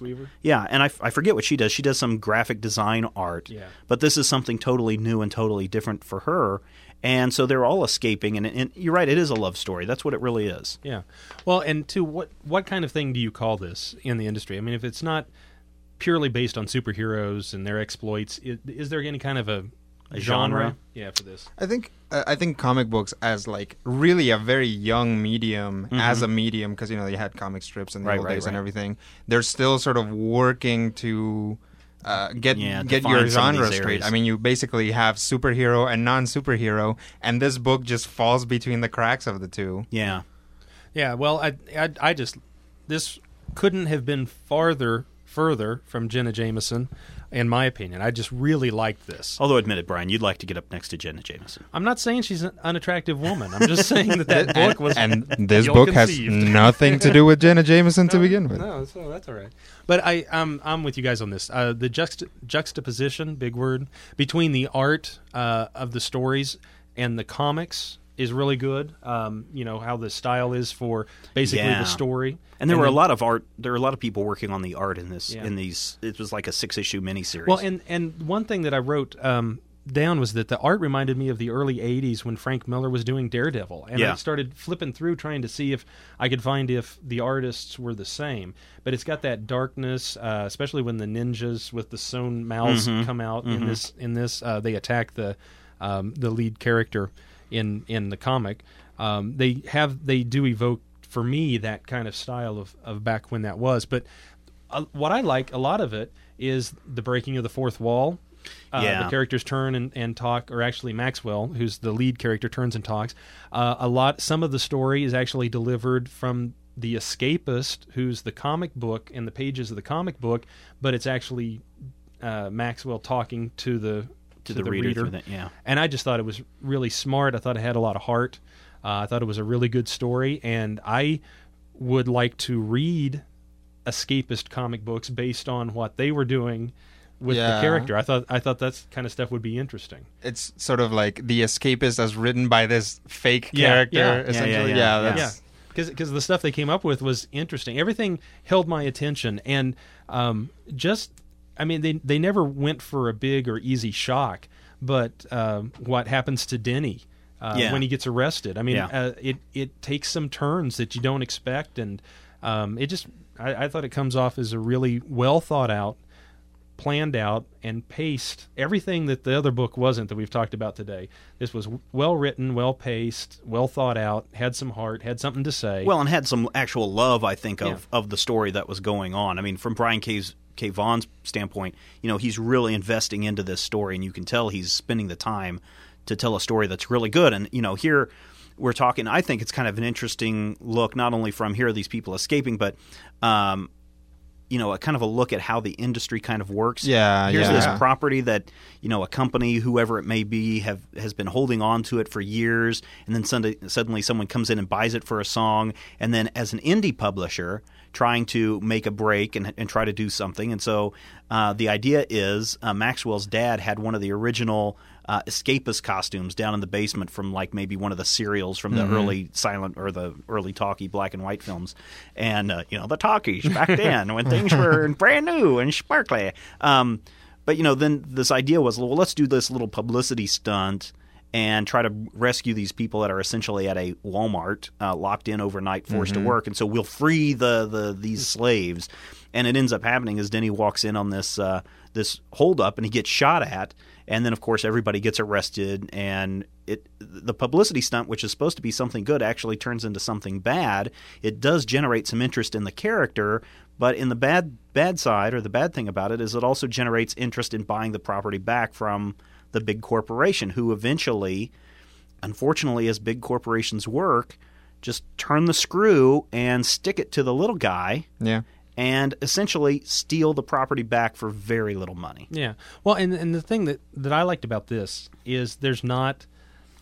C: yeah, and I, f- I forget what she does. She does some graphic design art.
A: Yeah.
C: But this is something totally new and totally different for her. And so they're all escaping. And, and you're right, it is a love story. That's what it really is.
A: Yeah. Well, and to what what kind of thing do you call this in the industry? I mean, if it's not purely based on superheroes and their exploits. Is, is there any kind of a,
C: A genre?
A: Yeah, for this.
B: I think uh, I think comic books as like really a very young medium as a medium because you know you had comic strips in the
C: Mm-hmm. Right,
B: old
C: right,
B: days and everything. They're still sort of working to uh, get
C: Yeah,
B: get your genre straight. I mean, you basically have superhero and non superhero, and this book just falls between the cracks of the two.
C: Yeah.
A: Yeah, well, I, I, I just this couldn't have been farther further from Jenna Jameson, in my opinion. I just really liked this.
C: Although, admit it, Brian, you'd like to get up next to Jenna Jameson.
A: I'm not saying she's an unattractive woman. I'm just saying that that book was
B: and this book has nothing to do with Jenna Jameson to begin with.
A: No, so that's all right. But I, I'm, I'm with you guys on this. Uh, the juxt- juxtaposition, big word, between the art uh, of the stories and the comics is really good. Um, you know how the style is for basically
C: Yeah.
A: the story.
C: And there were
A: then-
C: a lot of art. There were a lot of people working on the art in this.
A: Yeah.
C: In these, it was like a six-issue miniseries.
A: Well, and and one thing that I wrote um, down was that the art reminded me of the early '80s when Frank Miller was doing Daredevil, and
C: Yeah.
A: I started flipping through trying to see if I could find if the artists were the same. But it's got that darkness, uh, especially when the ninjas with the sewn mouths
C: Mm-hmm.
A: come out in this. In this, uh, they attack the um, the lead character in in the comic. Um, they have they do evoke for me that kind of style of, of back when that was, but uh, what I like a lot of it is the breaking of the fourth wall. Uh,
C: Yeah.
A: The characters turn and, and talk, or actually Maxwell, who's the lead character, turns and talks. Uh, a lot. Some of the story is actually delivered from the escapist, who's the comic book and the pages of the comic book, but it's actually uh, Maxwell talking to the
C: to the, reader, through that, yeah.
A: and I just thought it was really smart. I thought it had a lot of heart. Uh, I thought it was a really good story, and I would like to read escapist comic books based on what they were doing with
B: Yeah.
A: the character. I thought I thought that kind of stuff would be interesting.
B: It's sort of like the escapist as written by this fake
A: Yeah,
B: character.
A: yeah. Yeah,
C: yeah,
B: essentially,
C: yeah,
B: yeah,
C: yeah.
B: that's
A: Yeah, because the stuff they came up with was interesting. Everything held my attention, and um, just I mean they they never went for a big or easy shock, but um, what happens to Denny? Uh,
C: Yeah.
A: when he gets arrested, I mean,
C: Yeah.
A: uh, it it takes some turns that you don't expect, and um, it just I, I thought it comes off as a really well thought out, planned out, and paced. Everything that the other book wasn't that we've talked about today. This was well written, well paced, well thought out, had some heart, had something to say.
C: Well, and had some actual love, I think, of,
A: Yeah.
C: of the story that was going on. I mean, from Brian K's, K. Vaughan's standpoint, you know, he's really investing into this story, and you can tell he's spending the time to tell a story that's really good. And, you know, here we're talking, I think it's kind of an interesting look, not only from here are these people escaping, but, um, you know, a kind of a look at how the industry kind of works.
B: Yeah,
C: Here's
B: yeah.
C: this property that you know a company, whoever it may be, have has been holding on to it for years, and then suddenly, suddenly someone comes in and buys it for a song, and then as an indie publisher trying to make a break and, and try to do something, and so uh, the idea is uh, Maxwell's dad had one of the original. Uh, escapist costumes down in the basement from like maybe one of the serials from the early silent or the early talkie black and white films, and uh, you know the talkies back then when things were brand new and sparkly. Um, but you know, then this idea was, well, let's do this little publicity stunt and try to rescue these people that are essentially at a Walmart, uh, locked in overnight, forced to work, and so we'll free the the these slaves. And it ends up happening as Denny walks in on this uh, this holdup and he gets shot at, and then of course everybody gets arrested, and it the publicity stunt, which is supposed to be something good, actually turns into something bad. It does generate some interest in the character, but in the bad bad side or the bad thing about it is it also generates interest in buying the property back from the big corporation, who eventually, unfortunately, as big corporations work, just turn the screw and stick it to the little guy
B: yeah.
C: and essentially steal the property back for very little money.
A: Yeah. Well, and and the thing that that I liked about this is there's not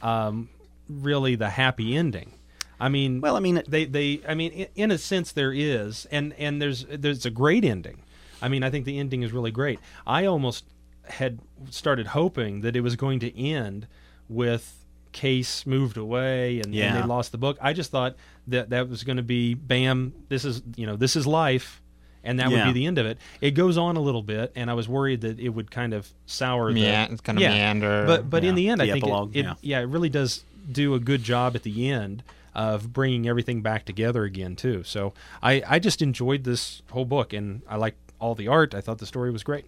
A: um, really the happy ending. I mean,
C: Well, I mean, it-
A: they they I mean, in, in a sense, there is, and and there's there's a great ending. I mean, I think the ending is really great. I almost had started hoping that it was going to end with Case moved away and, and they lost the book. I just thought that that was going to be bam. This is you know this is life. And that would be the end of it. It goes on a little bit, and I was worried that it would kind of sour the
B: Mea- it's kind of
A: yeah.
B: meander.
A: But but in the end,
C: The
A: I think
C: epilogue,
A: it, it
C: yeah.
A: yeah it really does do a good job at the end of bringing everything back together again too. So I I just enjoyed this whole book, and I like all the art. I thought the story was great.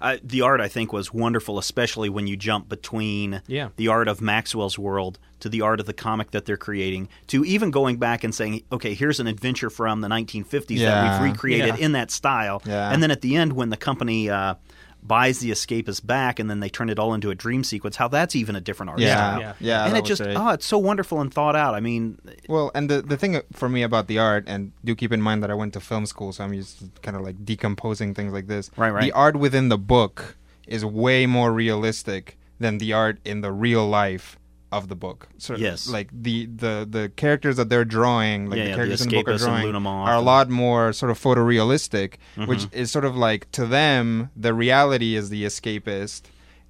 C: Uh, the art, I think, was wonderful, especially when you jump between
A: Yeah.
C: the art of Maxwell's world to the art of the comic that they're creating, to even going back and saying, okay, here's an adventure from the 1950s that we've recreated
A: Yeah.
C: in that style.
B: Yeah.
C: And then at the end, when the company uh, buys the escapist back and then they turn it all into a dream sequence, how that's even a different art
B: Yeah,
C: style.
A: Yeah.
B: yeah,
C: and it just,
B: great.
C: oh, it's so wonderful and thought out. I mean,
B: Well, and the the thing for me about the art, and do keep in mind that I went to film school, so I'm used to kind of like decomposing things like this.
C: Right, right.
B: The art within the book is way more realistic than the art in the real life of the book. So,
C: Yes.
B: like the the the characters that they're drawing, like
C: Yeah,
B: the
C: the
B: characters in the book are drawing, are a lot more sort of photorealistic, which
C: Mm-hmm.
B: is sort of like to them the reality is the escapist.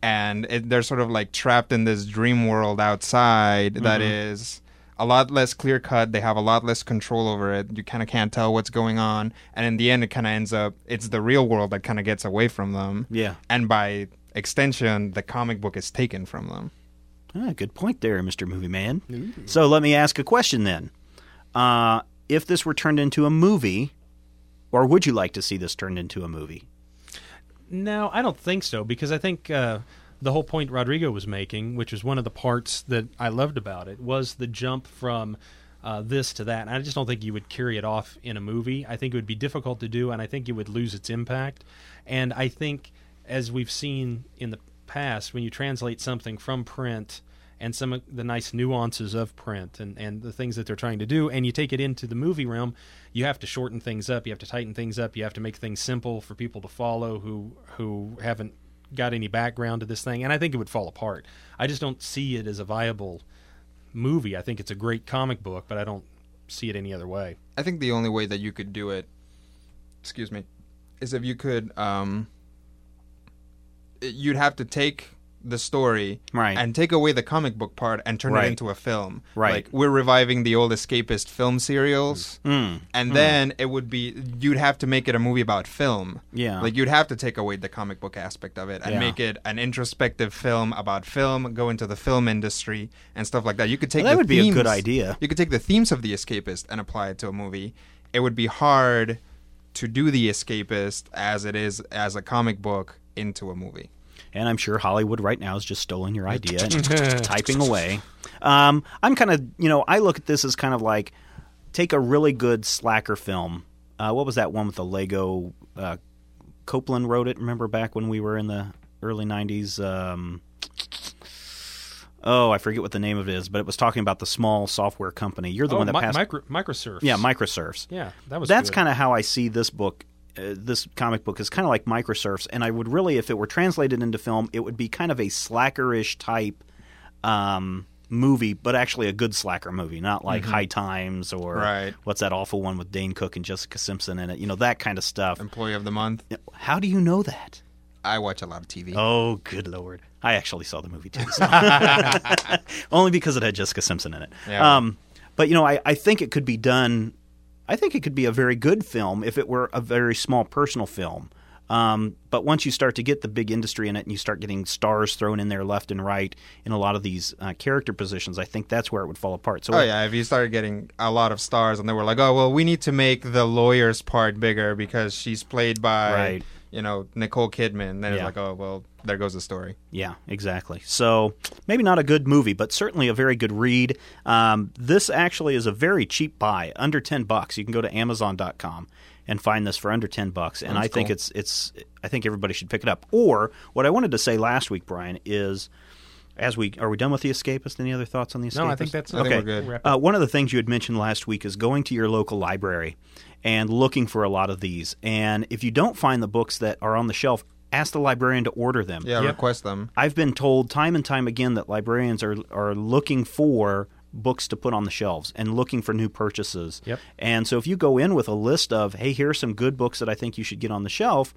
B: And it, they're sort of like trapped in this dream world outside that
C: Mm-hmm.
B: is a lot less clear cut. They have a lot less control over it. You kind of can't tell what's going on. And in the end, it kind of ends up, it's the real world that kind of gets away from them.
C: Yeah.
B: And by extension, the comic book is taken from them.
C: Ah, good point there, Mr. Movie Man. So let me ask a question then. Uh, if this were turned into a movie, or would you like to see this turned into a movie?
A: No, I don't think so because I think uh, the whole point Rodrigo was making, which was one of the parts that I loved about it, was the jump from uh, this to that. And I just don't think you would carry it off in a movie. I think it would be difficult to do, and I think it would lose its impact. And I think, as we've seen in the past, when you translate something from print and some of the nice nuances of print and, and the things that they're trying to do, and you take it into the movie realm, you have to shorten things up, you have to tighten things up, you have to make things simple for people to follow who who haven't got any background to this thing, and I think it would fall apart. I just don't see it as a viable movie. I think it's a great comic book, but I don't see it any other way.
B: I think the only way that you could do it, excuse me, is if you could, um, you'd have to take the story
C: Right.
B: and take away the comic book part and turn
C: Right.
B: it into a film.
C: Right.
B: Like we're reviving the old escapist film serials.
C: Mm.
B: And then it would be you'd have to make it a movie about film.
C: Yeah.
B: Like you'd have to take away the comic book aspect of it and
C: Yeah.
B: make it an introspective film about film, go into the film industry and stuff like that. You could take
C: Well, that would be a good idea.
B: You could take the themes of the escapist and apply it to a movie. It would be hard to do the escapist as it is as a comic book into a movie.
C: And I'm sure Hollywood right now is just stolen your idea and typing away. Um, I'm kind of, you know, I look at this as kind of like take a really good slacker film. Uh, what was that one with the Lego? Uh, Coupland wrote it. Remember back when we were in the early '90s? Um, oh, I forget what the name of it is, but it was talking about the small software company. You're the
A: oh,
C: one that
A: mi-
C: passed.
A: micro, microserfs.
C: yeah, Microserfs.
A: yeah, that was.
C: That's kind of how I see this book. Uh, this comic book is kind of like Microserfs, and I would really, if it were translated into film, it would be kind of a slackerish type um, movie, but actually a good slacker movie, not like High Times or
B: Right.
C: what's that awful one with Dane Cook and Jessica Simpson in it. You know that kind of stuff.
B: Employee of the month.
C: How do you know that?
B: I watch a lot of TV.
C: Oh, good lord! I actually saw the movie too, so. only because it had Jessica Simpson in it.
B: Yeah.
C: Um, but you know, I, I think it could be done. I think it could be a very good film if it were a very small personal film. Um, but once you start to get the big industry in it and you start getting stars thrown in there left and right in a lot of these uh, character positions, I think that's where it would fall apart. So
B: Oh yeah, if you started getting a lot of stars and they were like, "Oh, well, we need to make the lawyer's part bigger because she's played by
C: Right.
B: You know, Nicole Kidman." Then it's like, "Oh, well, there goes the story."
C: Yeah, exactly. So maybe not a good movie, but certainly a very good read. Um, this actually is a very cheap buy, under ten bucks. You can go to Amazon.com and find this for under ten bucks, and
B: That's
C: I think
B: cool.
C: it's it's. I think everybody should pick it up. Or what I wanted to say last week, Brian, is as we are we done with the Escapist? Any other thoughts on the Escapist?
A: No, I think that's
B: I think
C: okay.
B: we're good.
C: Uh, one of the things you had mentioned last week is going to your local library and looking for a lot of these. And if you don't find the books that are on the shelf, ask the librarian to order them.
B: Yeah,
A: Yep.
B: request them.
C: I've been told time and time again that librarians are are looking for books to put on the shelves and looking for new purchases.
A: Yep.
C: And so if you go in with a list of, hey, here are some good books that I think you should get on the shelf,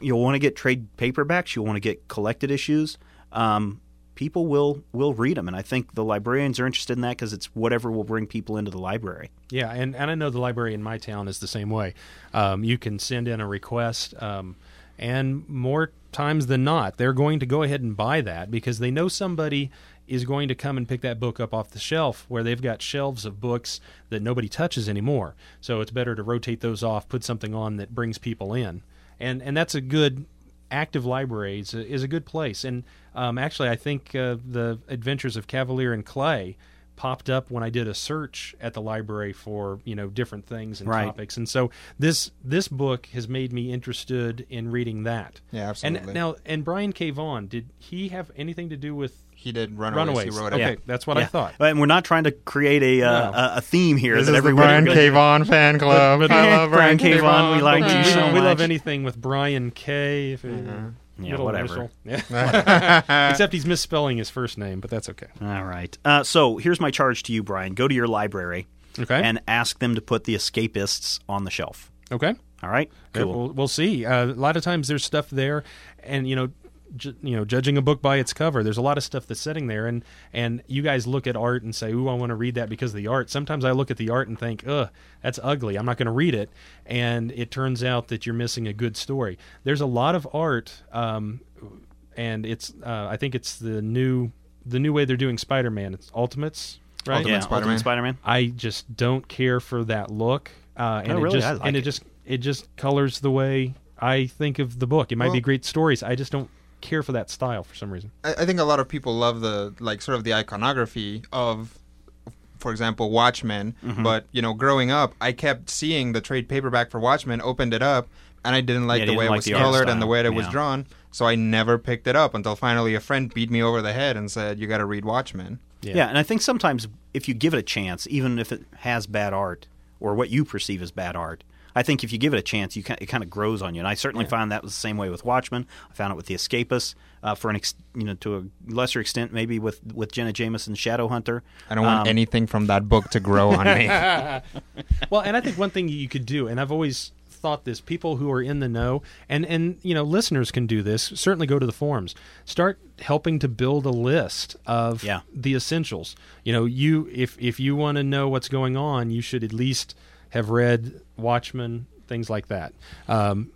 C: you'll want to get trade paperbacks, you'll want to get collected issues. Um, people will will read them, and I think the librarians are interested in that because it's whatever will bring people into the library.
A: Yeah, and, and I know the library in my town is the same way. Um, you can send in a request, um, and more times than not, they're going to go ahead and buy that because they know somebody is going to come and pick that book up off the shelf where they've got shelves of books that nobody touches anymore. So it's better to rotate those off, put something on that brings people in. and and that's a good active library is a, is a good place. And um, actually, I think uh, the Adventures of Kavalier and Clay popped up when I did a search at the library for you know different things and
C: Right.
A: topics. And so this this book has made me interested in reading that.
B: Yeah, absolutely.
A: And now, and Brian K. Vaughan, did he have anything to do with
B: He did Runaways.
A: Runaways?
B: He wrote it.
A: okay,
B: it.
A: that's what I
C: Yeah.
A: thought.
C: And we're not trying to create a uh,
A: No.
C: a, a theme here
B: This
C: that
B: is the
C: everybody
B: Brian K. Vaughan fan club.
A: but-
B: I love
C: Brian
B: Brian
C: K.
B: K.
C: Vaughan, we like
A: we,
C: you
A: we-
C: so
A: we love anything with Brian K. If it-
C: Yeah,
A: middle
C: whatever.
A: initial. Yeah. Except he's misspelling his first name, but that's okay.
C: All right. Uh, so here's my charge to you, Brian. Go to your library
A: Okay.
C: and ask them to put the Escapists on the shelf.
A: okay.
C: All right.
A: Yeah,
C: Cool.
A: we'll, we'll see. Uh, a lot of times there's stuff there, and you know, ju- you know, judging a book by its cover, there's a lot of stuff that's sitting there, and and you guys look at art and say, "Ooh, I want to read that because of the art." Sometimes I look at the art and think, "Ugh, that's ugly. I'm not going to read it." And it turns out that you're missing a good story. There's a lot of art, um, and it's uh, I think it's the new the new way they're doing Spider-Man. It's Ultimates, right?
B: Ultimate
C: yeah,
B: Spider-Man.
C: Ultimate Spider-Man.
A: I just don't care for that look, uh, and
C: Oh,
A: it
C: really?
A: just
C: I like
A: and it,
C: it.
A: just it just colors the way I think of the book. It might be great stories. I just don't care for that style for some reason.
B: I, I think a lot of people love the like sort of the iconography of, for example, Watchmen.
C: Mm-hmm.
B: But you know, growing up, I kept seeing the trade paperback for Watchmen, opened it up, and I didn't like
C: Yeah,
B: the way
C: didn't
B: it
C: like
B: was colored and the way that it was drawn. So I never picked it up until finally a friend beat me over the head and said, "You got to read Watchmen."
C: Yeah. and I think sometimes if you give it a chance, even if it has bad art or what you perceive as bad art, I think if you give it a chance, you kind it kind of grows on you. And I certainly found that was the same way with Watchmen. I found it with The Escapists, uh, for an ex- you know to a lesser extent, maybe with with Jenna Jameson's Shadowhunter.
B: I don't want
C: Um,
B: anything from that book to grow on me.
A: Well, and I think one thing you could do, and I've always thought this: people who are in the know, and and you know, listeners can do this. Certainly, go to the forums. Start helping to build a list of
C: Yeah.
A: the essentials. You know, you if if you want to know what's going on, you should at least have read Watchmen, things like that. Um,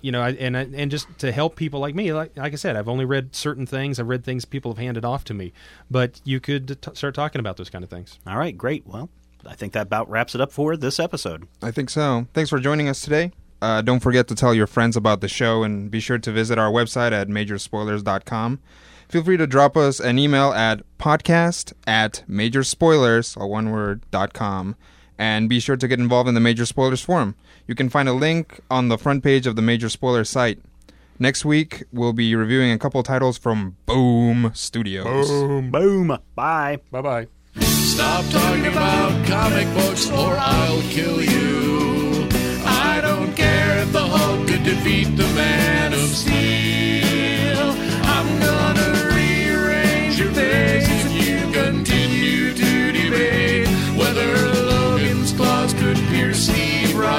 A: you know, I, and and just to help people like me, like like I said, I've only read certain things. I've read things people have handed off to me, but you could t- start talking about those kind of things.
C: All right, great. Well, I think that about wraps it up for this episode.
B: I think so. Thanks for joining us today. Uh, don't forget to tell your friends about the show and be sure to visit our website at majorspoilers.com. Feel free to drop us an email at podcast at majorspoilers, all one word, dot com. And be sure to get involved in the Major Spoilers Forum. You can find a link on the front page of the Major Spoilers site. Next week, we'll be reviewing a couple titles from Boom Studios.
C: Boom. Boom. Bye.
A: Bye bye.
D: Stop talking about comic books or I'll kill you. I don't care if the Hulk could defeat the Man of Steel. I'm gonna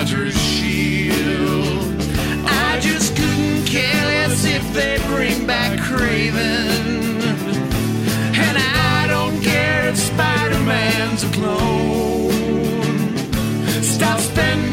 D: Dodgers shield. I just couldn't care less if they bring back Kraven. And I don't care if Spider Man's a clone. Stop spending.